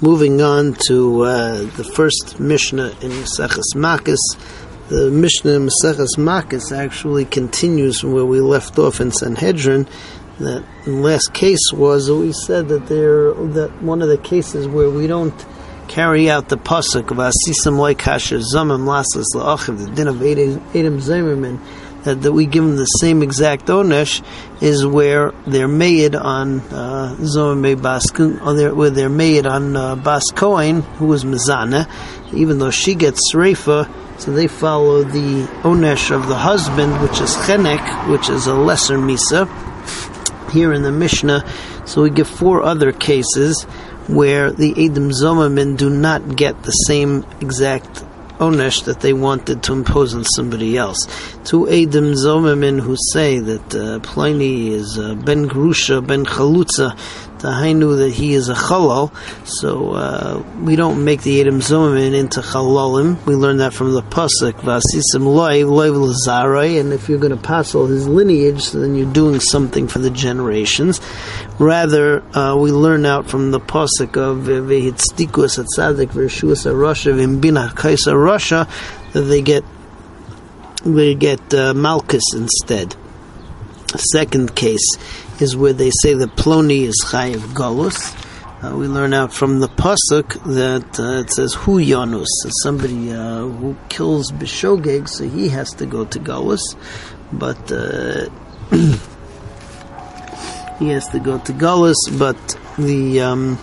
moving on to uh, the first Mishnah in Maseches Makis. The Mishnah in Maseches Makis actually continues from where we left off in Sanhedrin. That last case was we said that there that one of the cases where we don't carry out the pasuk of Asisam Loikasher Zamim Lasas La'achiv, the din of Edom Zomamin that, that we give them the same exact onesh is where they're made on uh, Baskun, where they're made on uh, Bas Cohen, who was Mizana, even though she gets Sreifa, so they follow the onesh of the husband, which is Chenek, which is a lesser Misa, here in the Mishnah. So we give four other cases where the Edom Zomamin do not get the same exact onesh that they wanted to impose on somebody else. Two Edom Zomamin who say that uh, Ploni is uh, Ben Grusha, Ben Chalutza, Tahainu that he is a chalal, so uh, we don't make the Edom Zomamin into chalalim. We learn that from the pasuk Vasisim loy loy l'zarai, and if you're going to pass all his lineage, then you're doing something for the generations. Rather, uh, we learn out from the pasuk of Vehitstikus Atzadik Vershuas Arasha Vimbina Kaisa Russia that they get they get uh, Malchus instead. Second case is where they say that Ploni is Chayiv Galus. Uh, we learn out from the pasuk that uh, it says Hu Yanus, somebody uh, who kills Bishogeg, so he has to go to Galus, but uh, he has to go to Galus, but the um,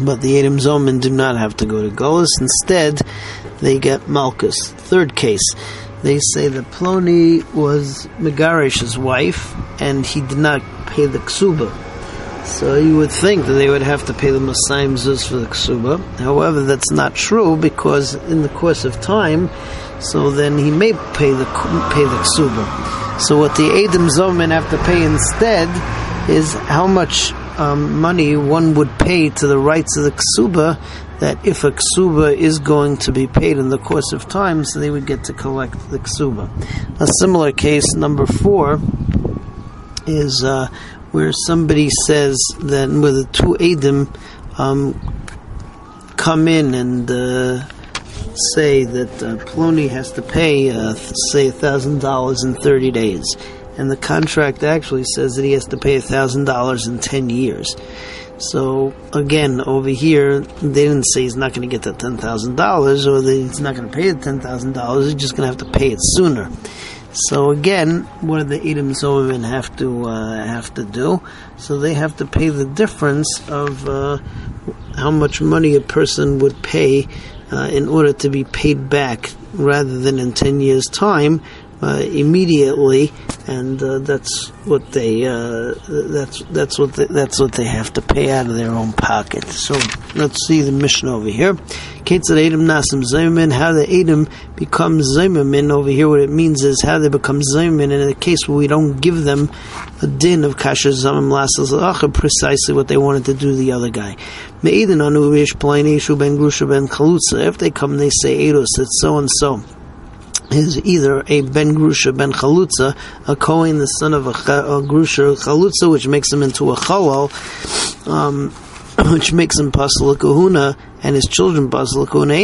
but the Edom Zoman do not have to go to Galus. Instead, they get Malchus. Third case they say that Ploni was Megarish's wife, and he did not pay the ksuba. So you would think that they would have to pay the Masayim Zuz for the ksuba. However, that's not true because in the course of time, so then he may pay the pay the ksuba. So what the Edom Zomen have to pay instead is how much um, money one would pay to the rights of the ksuba that if a ksuba is going to be paid in the course of time, so they would get to collect the ksuba. A similar case, number four, is uh, where somebody says that where the two Adim um, come in and uh, say that uh, Plony has to pay, uh, say, thousand dollars in thirty days, and the contract actually says that he has to pay thousand dollars in ten years. So again, over here, they didn't say he's not going to get thousand dollars, or that he's not going to pay the ten thousand dollars. He's just going to have to pay it sooner. So again, what do the Edom Zoman have to uh, have to do? So they have to pay the difference of uh, how much money a person would pay uh, in order to be paid back, rather than in ten years' time, immediately, and uh, that's what they uh, that's that's what they, that's what they have to pay out of their own pocket. So let's see the Mishnah over here. Ketzad Edom Nasim Zaymin, how the Edom become Zaymin over here. What it means is how they become Zaymin. And in a case where we don't give them a din of Kasher Zamim Lasas precisely what they wanted to do the other guy. Me'edin Anu Ish Plaini Shu Ben Grusha Ben Chalutza. If they come, they say Eidos, it's so and so is either a Ben Grusha Ben Chalutza, a Kohen, the son of a, a Grusha Chalutza, which makes him into a Chalal, um, which makes him Pasal Kahuna, and his children Pasal Kahuna.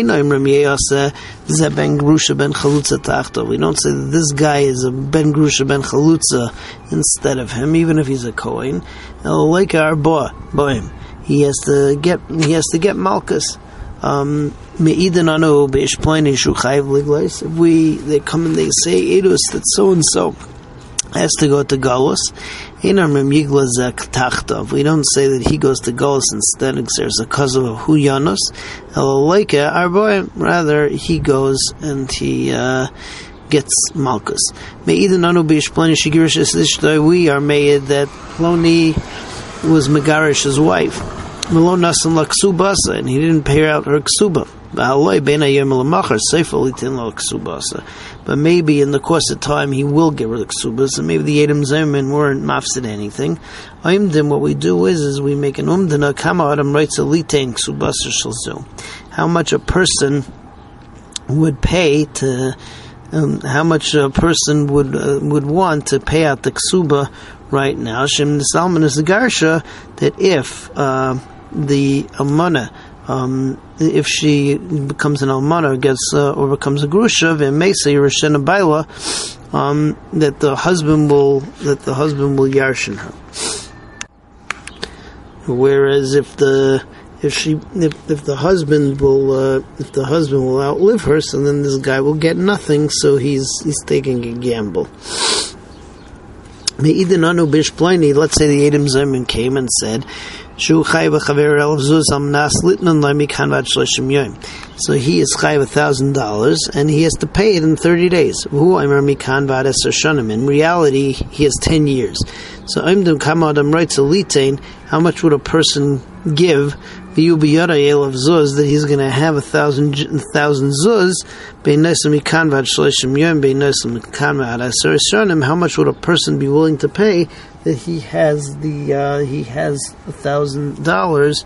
This Ben Grusha Ben Chalutza Tachta. We don't say that this guy is a Ben Grusha Ben Chalutza instead of him, even if he's a Kohen. Like our boy, boy, he has to get he has to get Malchus. Um, if we they come and they say Edus that so and so has to go to Galus, we don't say that he goes to Galus instead there's a cause of Huyanos. Rather, he goes and he uh, gets Malchus. We are made that Ploni was Megarish's wife. And he didn't pay out her ksuba. But maybe in the course of time he will get her the ksubas, and maybe the Edom Zerman weren't mafsid anything. Then what we do is, is we make an umdana kama adam writes a shalzu. How much a person would pay to, um, how much a person would uh, would want to pay out the ksuba right now. Shem Salman is the garsha that if. Uh, the amana. Um, if she becomes an almana, gets uh, or becomes a grusha, v'mesa yerushen baila, um, that the husband will that the husband will yarshin her. Whereas if the if she if, if the husband will uh, if the husband will outlive her, so then this guy will get nothing. So he's he's taking a gamble. Let's say the Adam Zerman came and said, so he is chayiv a thousand dollars, and he has to pay it in thirty days. In reality, he has ten years. So how much would a person give that he's going to have a thousand thousand zuz how much would a person be willing to pay he has the uh, he has a thousand dollars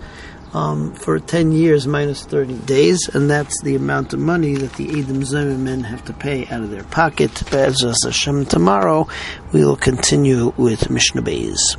um, for 10 years minus 30 days, and that's the amount of money that the Edom Zomamin have to pay out of their pocket. Be'ez Hashem, tomorrow we will continue with Mishnah Beis.